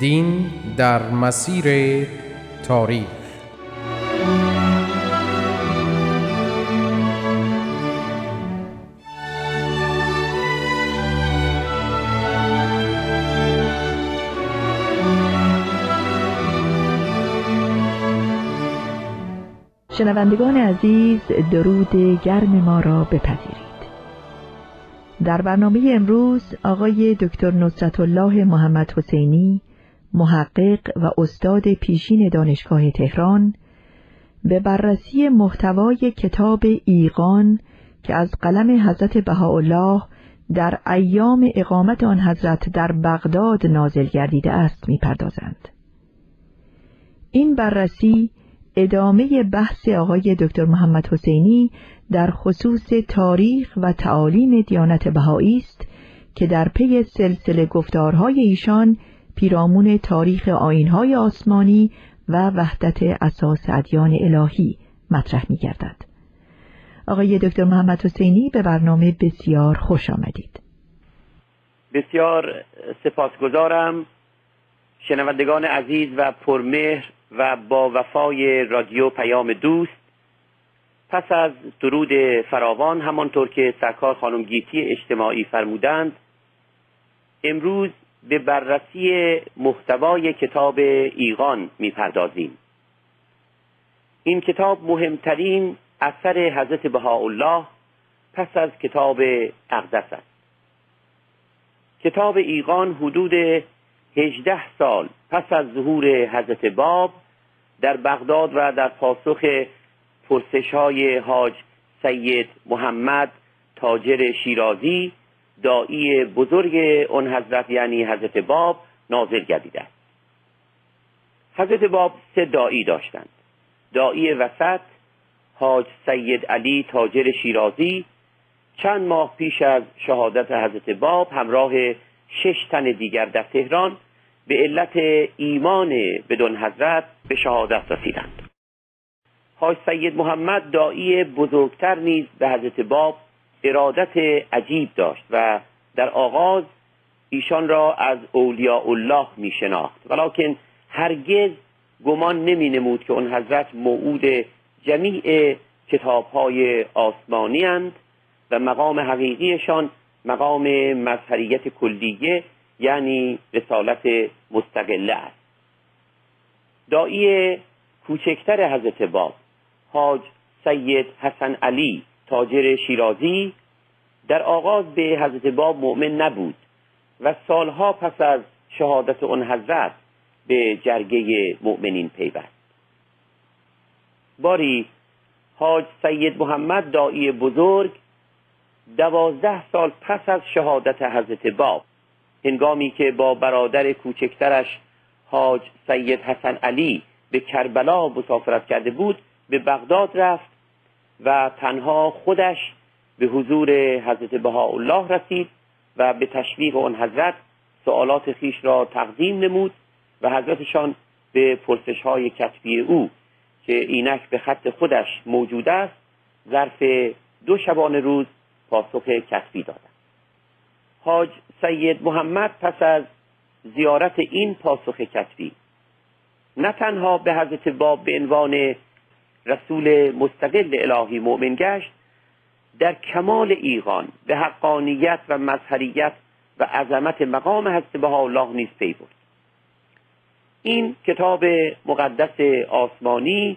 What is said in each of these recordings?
دین در مسیر تاریخ. شنوندگان عزیز درود گرم ما را بپذیرید. در برنامه امروز آقای دکتر نصرت الله محمد حسینی محقق و استاد پیشین دانشگاه تهران به بررسی محتوای کتاب ایقان که از قلم حضرت بهاءالله در ایام اقامت آن حضرت در بغداد نازل گردیده است می‌پردازند. این بررسی ادامه بحث آقای دکتر محمد حسینی در خصوص تاریخ و تعالیم دیانت بهایی است که در پی سلسله گفتارهای ایشان پیرامون تاریخ آینهای آسمانی و وحدت اساس ادیان الهی مطرح می گردد. آقای دکتر محمد حسینی به برنامه بسیار خوش آمدید. بسیار سپاسگزارم شنوندگان عزیز و پرمهر و با وفای رادیو پیام دوست پس از درود فراوان همانطور که سرکار خانم گیتی اجتماعی فرمودند امروز به بررسی محتوای کتاب ایقان می‌پردازیم. این کتاب مهمترین اثر حضرت بهاءالله پس از کتاب اقدس است. کتاب ایقان حدود هجده سال پس از ظهور حضرت باب در بغداد و در پاسخ پرسش های حاج سید محمد تاجر شیرازی دایی بزرگ اون حضرت یعنی حضرت باب نازل گردیده است. حضرت باب سه دایی داشتند. دایی وسط حاج سید علی تاجر شیرازی. چند ماه پیش از شهادت حضرت باب همراه شش تن دیگر در تهران به علت ایمان بدون حضرت به شهادت رسیدند. حاج سید محمد دایی بزرگتر نیز به حضرت باب ارادت عجیب داشت و در آغاز ایشان را از اولیاء الله می شناخت ولیکن هرگز گمان نمی نمود که اون حضرت موعود جمیع کتاب های آسمانی هند و مقام حقیقیشان مقام مظهریت کلیه یعنی رسالت مستقله است. دایی کوچکتر حضرت باب حاج سید حسن علی تاجر شیرازی در آغاز به حضرت باب مؤمن نبود و سالها پس از شهادت اون حضرت به جرگه مؤمنین پیوست. باری حاج سید محمد دایی بزرگ دوازده سال پس از شهادت حضرت باب هنگامی که با برادر کوچکترش حاج سید حسن علی به کربلا مسافرت کرده بود به بغداد رفت و تنها خودش به حضور حضرت بهاءالله رسید و به تشویق آن حضرت سوالات خیش را تقدیم نمود و حضرتشان به پرسش های کتبی او که اینک به خط خودش موجود است ظرف دو شبانه روز پاسخ کتبی دادند. حاج سید محمد پس از زیارت این پاسخ کتبی نه تنها به حضرت باب به عنوان رسول مستقل الهی مؤمن گشت در کمال ایقان به حقانیت و مظهریت و عظمت مقام هست به الله نیز پی برد. این کتاب مقدس آسمانی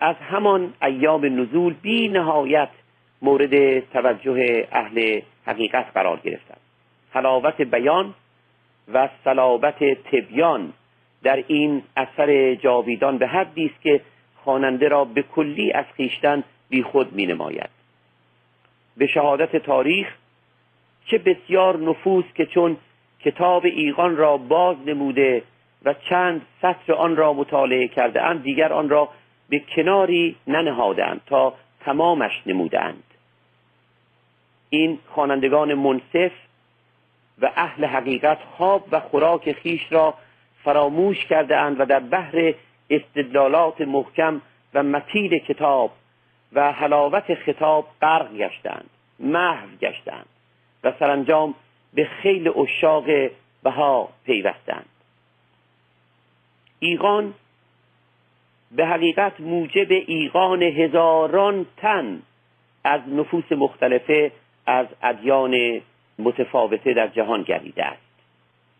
از همان ایام نزول بی نهایت مورد توجه اهل حقیقت قرار گرفت حلاوت بیان و صلابت تبیان در این اثر جاویدان به حدی است که خواننده را به کلی از خیشتن بیخود می نماید به شهادت تاریخ چه بسیار نفوس که چون کتاب ایقان را باز نموده و چند سطر آن را مطالعه کرده اند دیگر آن را به کناری ننهادند تا تمامش نمودند این خوانندگان منصف و اهل حقیقت خواب و خوراک خیش را فراموش کرده اند و در بحر استدلالات محکم و متین کتاب و حلاوت خطاب غرق گشتند محو گشتند و سرانجام به خیل اشاق بها پیوستند. ایقان به حقیقت موجب ایقان هزاران تن از نفوس مختلفه از ادیان متفاوته در جهان گردیده است.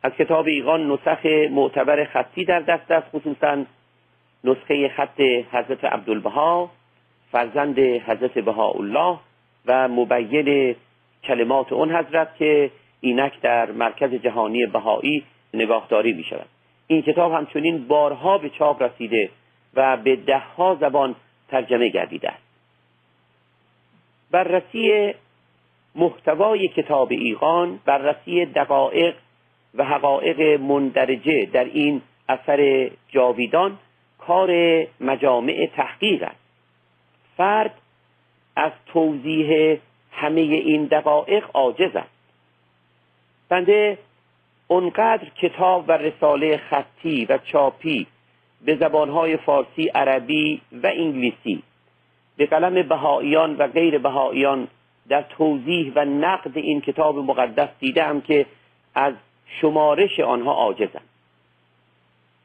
از کتاب ایقان نسخ معتبر خطی در دست است خصوصا نسخه خط حضرت عبدالبها فرزند حضرت بهاءالله و مبین کلمات اون حضرت که اینک در مرکز جهانی بهایی نگاهداری می شود این کتاب همچنین بارها به چاپ رسیده و به دهها زبان ترجمه گردیده است. بررسی محتوای کتاب ایقان بررسی دقایق و حقایق مندرجه در این اثر جاویدان کار مجامع تحقیق است. فرد از توضیح همه این دقایق عاجز است. بنده اونقدر کتاب و رساله خطی و چاپی به زبانهای فارسی، عربی و انگلیسی به قلم بهاییان و غیر بهاییان در توضیح و نقد این کتاب مقدس دیدم که از شمارش آنها عاجزم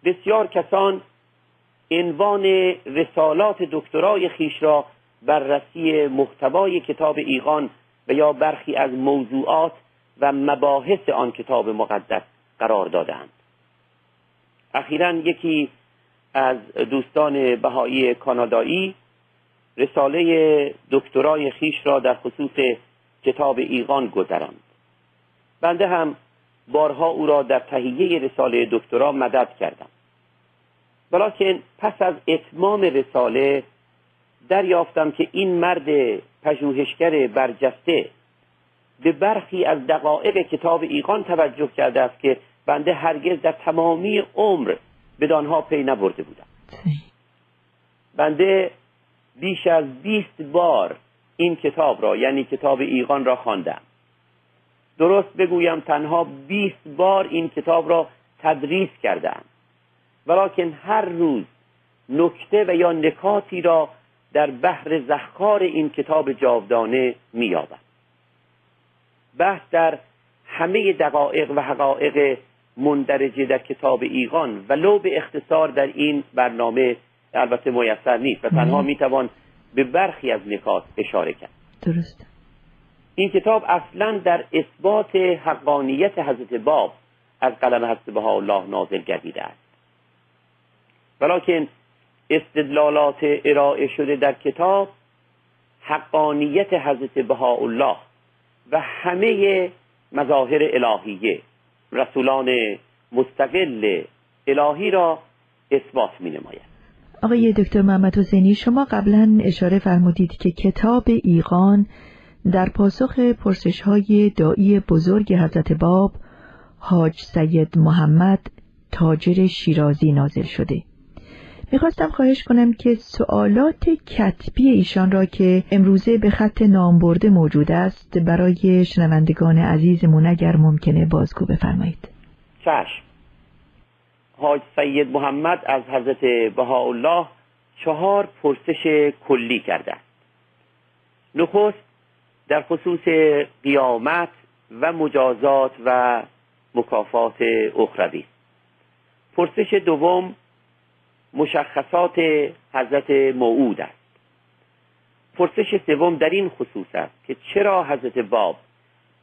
بسیار کسان عنوان رسالات دکترای خیش را بررسی محتوای کتاب ایقان و یا برخی از موضوعات و مباحث آن کتاب مقدس قرار دادند اخیرا یکی از دوستان بهایی کانادایی رساله دکترای خیش را در خصوص کتاب ایقان گذراند. بنده هم بارها او را در تهیه رساله دکترا مدد کردم. ولیکن پس از اتمام رساله دریافتم که این مرد پژوهشگر برجسته به برخی از دقایق کتاب ایقان توجه کرده است که بنده هرگز در تمامی عمر بدانها پی نبرده بودم. بنده بیش از بیست بار این کتاب را یعنی کتاب ایقان را خواندم. درست بگویم تنها بیست بار این کتاب را تدریس کردم. ولیکن هر روز نکته و یا نکاتی را در بحر زخکار این کتاب جاودانه مییابم بحث در همه دقایق و حقایق مندرجه در کتاب ایقان ولو به اختصار در این برنامه البته میسر نیست و تنها می‌توان به برخی از نکات اشاره کرد. درست. این کتاب اصلا در اثبات حقانیت حضرت باب از قلم حضرت الله نازل گردیده است. ولیکن استدلالات ارائه شده در کتاب حقانیت حضرت الله و همه مظاهر الهیه. رسولان مستقل الهی را اثبات می نماید آقای دکتر محمد حسینی شما قبلا اشاره فرمودید که کتاب ایقان در پاسخ پرسش های دایی بزرگ حضرت باب حاج سید محمد تاجر شیرازی نازل شده. می‌خواستم خواهش کنم که سوالات کتبی ایشان را که امروزه به خط نام برده موجود است برای شنوندگان عزیزمون اگر ممکنه بازگو بفرمایید. چشم. حاج سید محمد از حضرت بهاءالله چهار پرسش کلی کرده نخست در خصوص قیامت و مجازات و مکافات اخروی. پرسش دوم مشخصات حضرت موعود است. پرسش سوم در این خصوص است که چرا حضرت باب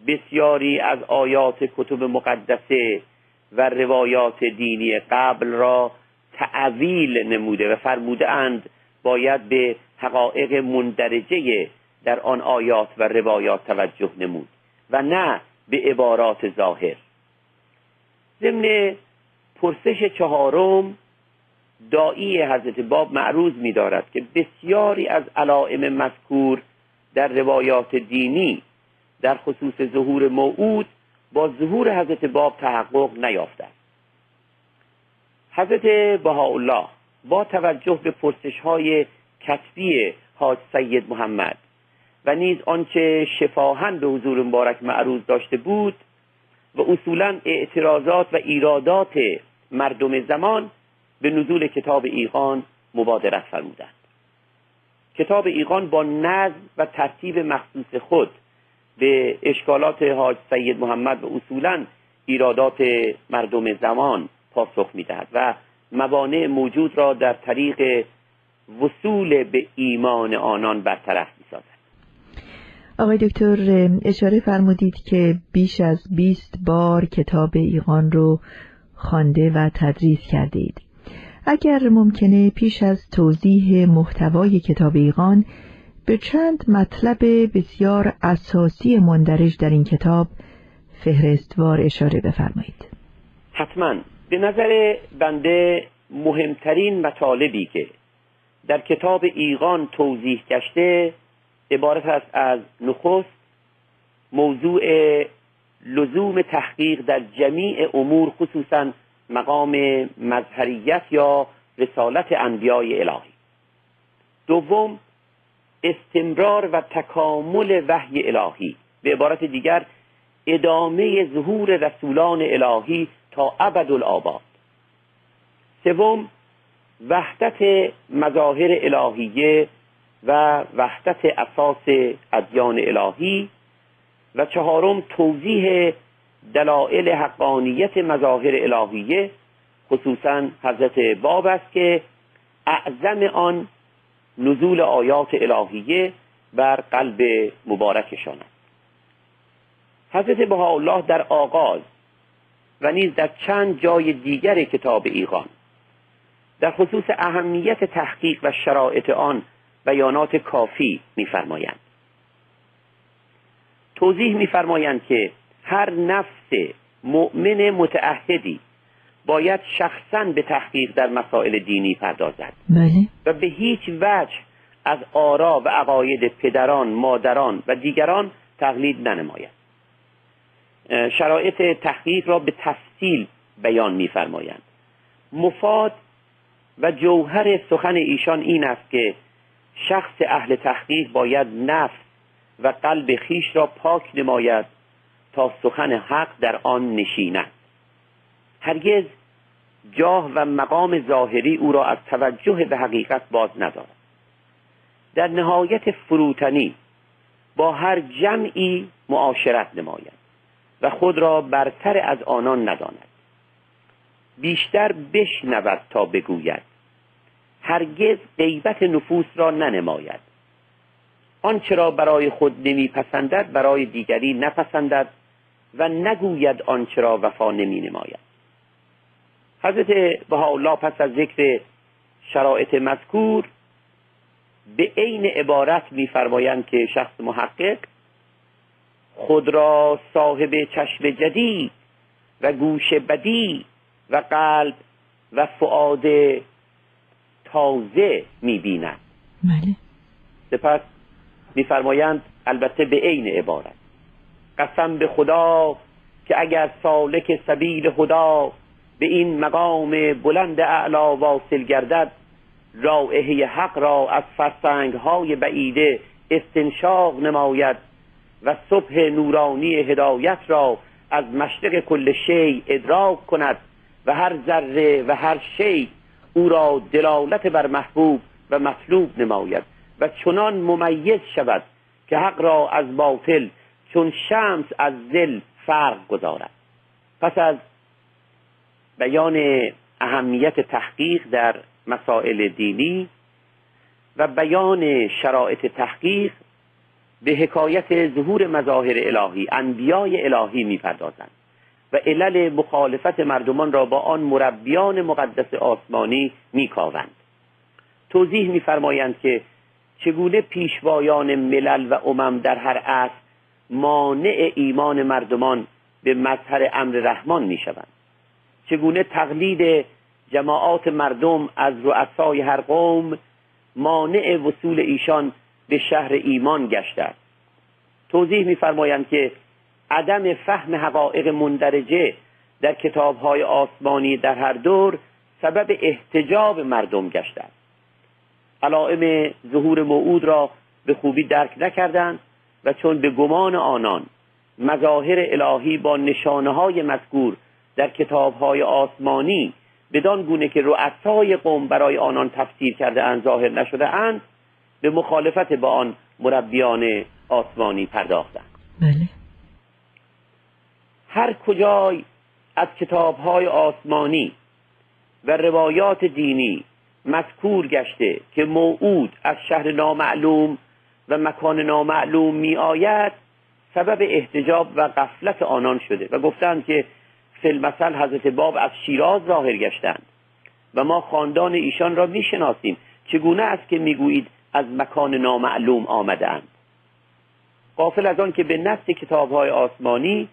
بسیاری از آیات کتب مقدسه و روایات دینی قبل را تعویل نموده و فرموده اند باید به حقایق مندرجه در آن آیات و روایات توجه نمود و نه به عبارات ظاهر. ضمن پرسش چهارم دایی حضرت باب معروض می دارد که بسیاری از علائم مذکور در روایات دینی در خصوص ظهور موعود با ظهور حضرت باب تحقق نیافته حضرت بهاءالله با توجه به پرسش های کتبی حاج سید محمد و نیز آنچه شفاهن به حضور مبارک معروض داشته بود و اصولا اعتراضات و ایرادات مردم زمان به نزول کتاب ایقان مبادرت فرمودند. کتاب ایقان با نظم و ترتیب مخصوص خود به اشکالات حاج سید محمد و اصولا ایرادات مردم زمان پاسخ می‌دهد و موانع موجود را در طریق وصول به ایمان آنان برطرف می‌سازد. آقای دکتر اشاره فرمودید که بیش از 20 بار کتاب ایقان رو خوانده و تدریس کردید اگر ممکنه پیش از توضیح محتوای کتاب ایقان به چند مطلب بسیار اساسی مندرج در این کتاب فهرستوار اشاره بفرمایید. حتما. به نظر بنده مهمترین مطالبی که در کتاب ایقان توضیح گشته عبارت است از نخست موضوع لزوم تحقیق در جمیع امور خصوصا مقام مظهریت یا رسالت انبیای الهی. دوم استمرار و تکامل وحی الهی. به عبارت دیگر ادامه ظهور رسولان الهی تا ابد سوم وحدت مظاهر الهیه و وحدت اساس ادیان الهی. و چهارم توضیح دلایل حقانیت مظاهر الهیه خصوصا حضرت باب است که اعظم آن نزول آیات الهیه بر قلب مبارکشان است. حضرت بهاءالله در آغاز و نیز در چند جای دیگر کتاب ایقان در خصوص اهمیت تحقیق و شرایط آن بیانات کافی میفرمایند. توضیح میفرمایند که هر نفس مؤمن متعهدی باید شخصا به تحقیق در مسائل دینی پردازد. بله. و به هیچ وجه از آرا و عقاید پدران مادران و دیگران تقلید ننماید. شرایط تحقیق را به تفصیل بیان میفرمایند. مفاد و جوهر سخن ایشان این است که شخص اهل تحقیق باید نفس و قلب خیش را پاک نماید تا سخن حق در آن نشیند. هرگز جاه و مقام ظاهری او را از توجه به حقیقت باز ندارد. در نهایت فروتنی با هر جمعی معاشرت نماید و خود را برتر از آنان نداند. بیشتر بشنود تا بگوید هرگز غیبت نفوس را ننماید. آنچه را برای خود نمیپسندد برای دیگری نپسندد. و نگوید آنچه را وفا نمی نماید. حضرت بهاءالله پس از ذکر شرایط مذکور به عین عبارت میفرمایند که شخص محقق خود را صاحب چشم جدید و گوش بدی و قلب و فعاد تازه می‌بیند بله. سپس میفرمایند البته به عین عبارت. قسم به خدا که اگر سالک سبیل خدا به این مقام بلند اعلا واصل گردد رائحه حق را از فرسنگ های بعیده استنشاق نماید و صبح نورانی هدایت را از مشرق کل شی ادراک کند و هر ذره و هر شی او را دلالت بر محبوب و مطلوب نماید. و چنان ممیز شود که حق را از باطل چون شمس از دل فرق گذارد. پس از بیان اهمیت تحقیق در مسائل دینی و بیان شرایط تحقیق به حکایت ظهور مظاهر الهی انبیای الهی می‌پردازند و علل مخالفت مردمان را با آن مربیان مقدس آسمانی میکاوند. توضیح میفرمایند که چگونه پیشوایان ملل و امم در هر عصر مانع ایمان مردمان به مظهر امر رحمان می‌شوند. چگونه تقلید جماعات مردم از رؤسای هر قوم مانع وصول ایشان به شهر ایمان گشته است. توضیح میفرمایند که عدم فهم حقایق مندرجه در کتابهای آسمانی در هر دور سبب احتجاب مردم گشته است. علائم ظهور موعود را به خوبی درک نکردند. و چون به گمان آنان مظاهر الهی با نشانه های مذکور در کتاب های آسمانی بدان گونه که رؤسای قوم برای آنان تفسیر کرده اند ظاهر نشده اند به مخالفت با آن مربیان آسمانی پرداختند. بله. هر کجای از کتاب های آسمانی و روایات دینی مذکور گشته که موعود از شهر نامعلوم و مکان نامعلوم می آید سبب احتجاب و قفلت آنان شده و گفتند که فیلمسل حضرت باب از شیراز ظاهر گشتند و ما خاندان ایشان را می‌شناسیم. چگونه است که می‌گویید از مکان نامعلوم آمدند قافل از آن که به نفس کتابهای آسمانی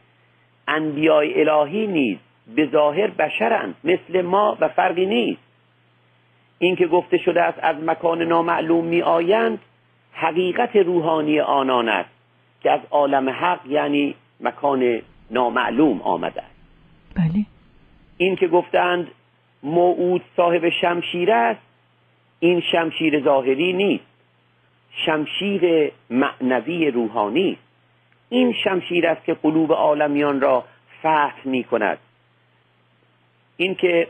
انبیای الهی نیز به ظاهر بشرند مثل ما و فرقی نیست. این که گفته شده است از مکان نامعلوم می آیند حقیقت روحانی آنان است که از عالم حق یعنی مکان نامعلوم آمده است. بله. این که گفتند موعود صاحب شمشیر است این شمشیر ظاهری نیست. شمشیر معنوی روحانی است. این شمشیر است که قلوب عالمیان را فتح می کند این که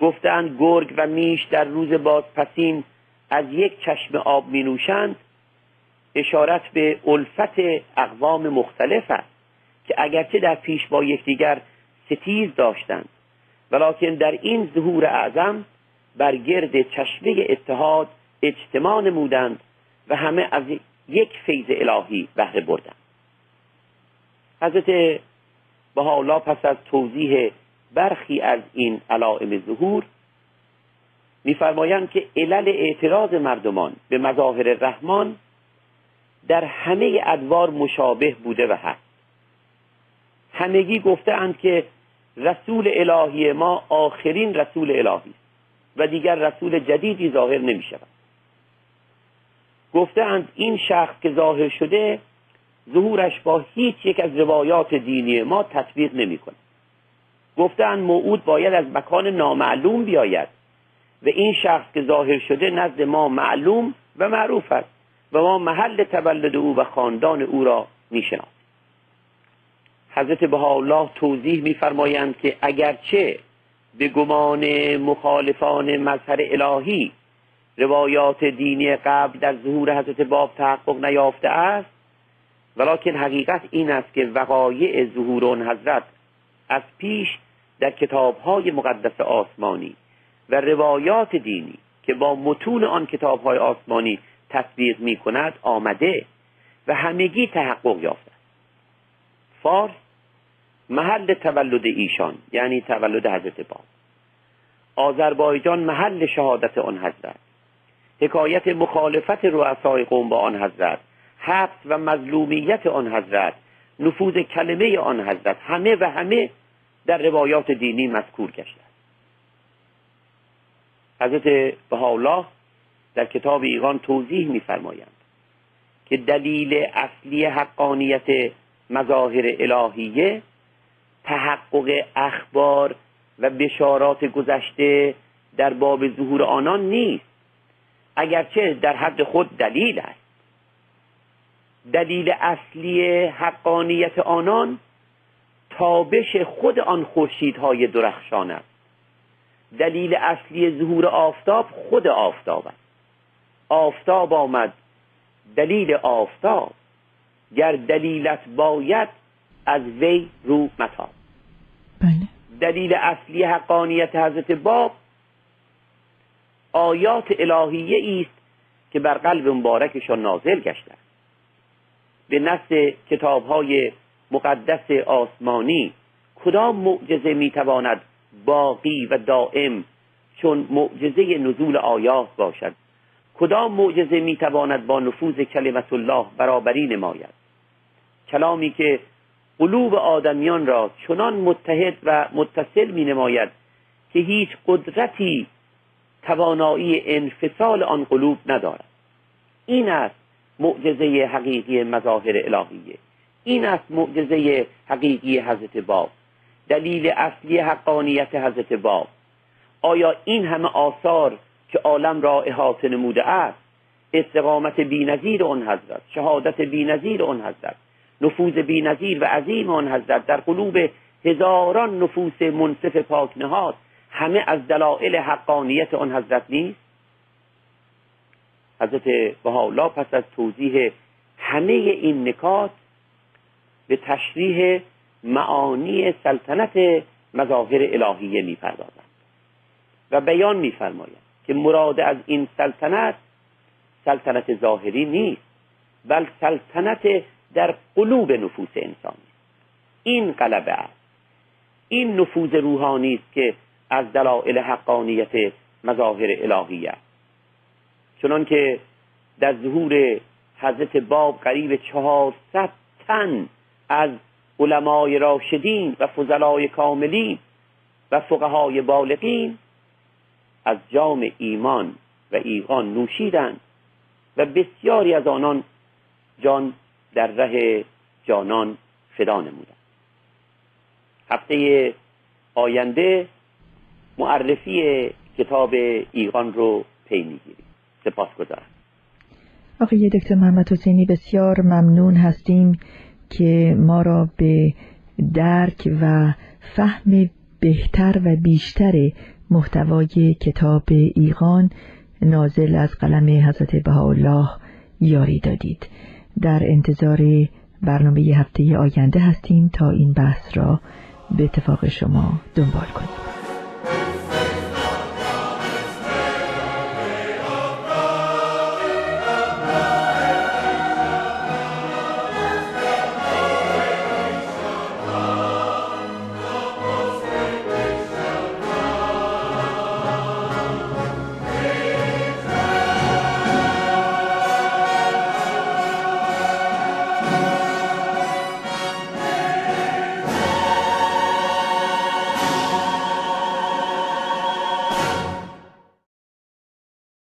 گفتند گرگ و میش در روز بازپسین از یک چشم آب می نوشند اشارت به الفت اقوام مختلف است که اگرچه در پیش با یکدیگر ستیز داشتند ولیکن در این ظهور اعظم بر گرد چشمه اتحاد اجتماع نمودند و همه از یک فیض الهی بهره بردند. حضرت حالا پس از توضیح برخی از این علائم ظهور میفرمایند که علل اعتراض مردمان به مظاهر رحمان در همه ادوار مشابه بوده و هست. همگی گفتهاند که رسول الهی ما آخرین رسول الهی است و دیگر رسول جدیدی ظاهر نمی شود گفتهاند این شخص که ظاهر شده ظهورش با هیچ یک از روایات دینی ما تطبیق نمی کنه گفتن موعود باید از مکان نامعلوم بیاید. و این شخص که ظاهر شده نزد ما معلوم و معروف است و ما محل تولد او و خاندان او را می‌شناسیم. حضرت بهاءالله توضیح میفرمایند که اگرچه به گمان مخالفان مظهر الهی روایات دینی قبل در ظهور حضرت باب تحقق نیافته است ولیکن حقیقت این است که وقایع ظهور آن حضرت از پیش در کتابهای مقدس آسمانی و روایات دینی که با متون آن کتابهای آسمانی تطبیق می کند آمده و همگی تحقق یافته فارس محل تولد ایشان یعنی تولد حضرت باب. آذربایجان محل شهادت آن حضرت. حکایت مخالفت رؤسای قوم با آن حضرت حبس و مظلومیت آن حضرت نفوذ کلمه آن حضرت همه و همه در روایات دینی مذکور گشته حضرت بهاءالله در کتاب ایقان توضیح میفرمایند که دلیل اصلی حقانیت مظاهر الهیه تحقق اخبار و بشارات گذشته در باب ظهور آنان نیست. اگرچه در حد خود دلیل است. دلیل اصلی حقانیت آنان تابش خود آن خورشیدهای درخشان است. دلیل اصلی ظهور آفتاب خود آفتاب است آفتاب آمد دلیل آفتاب گر دلیلت باید از وی رو متاب. بله. دلیل اصلی حقانیت حضرت باب آیات الهیه است که بر قلب مبارکشان نازل گشته. به نص کتاب های مقدس آسمانی کدام معجزه می‌تواند باقی و دائم چون معجزه نزول آیات باشد. کدام معجزه می‌تواند با نفوذ کلمت الله برابری نماید؟ کلامی که قلوب آدمیان را چنان متحد و متصل می نماید که هیچ قدرتی توانایی انفصال آن قلوب ندارد. این است معجزه حقیقی مظاهر الهیه. این است معجزه حقیقی حضرت باب. دلیل اصلی حقانیت حضرت باب آیا این همه آثار که عالم را احاطه نموده است استقامت بینظیر آن حضرت شهادت بینظیر آن حضرت نفوذ بینظیر و عظیم آن حضرت در قلوب هزاران نفوس منصف پاک نهاد همه از دلایل حقانیت آن حضرت نیست؟ حضرت بهاءالله پس از توضیح همه این نکات به تشریح معانی سلطنت مظاهر الهیه می‌پردازند و بیان میفرمایند که مراد از این سلطنت سلطنت ظاهری نیست بل سلطنت در قلوب نفوس انسانی این قلبه است. این نفوذ روحانی است که از دلایل حقانیت مظاهر الهی است. چنان که در ظهور حضرت باب قریب چهارصد تن از علمای راشدین و فضلای کاملین و فقهای بالغین از جام ایمان و ایقان نوشیدند و بسیاری از آنان جان در ره جانان فدا نمودند. هفته آینده معرفی کتاب ایقان رو پی می‌گیریم. سپاس گذارم آقای دکتر محمد حسینی بسیار ممنون هستیم. که ما را به درک و فهم بهتر و بیشتر محتوای کتاب ایقان نازل از قلم حضرت بهاءالله یاری دادید. در انتظار برنامه هفته آینده هستیم تا این بحث را به اتفاق شما دنبال کنیم.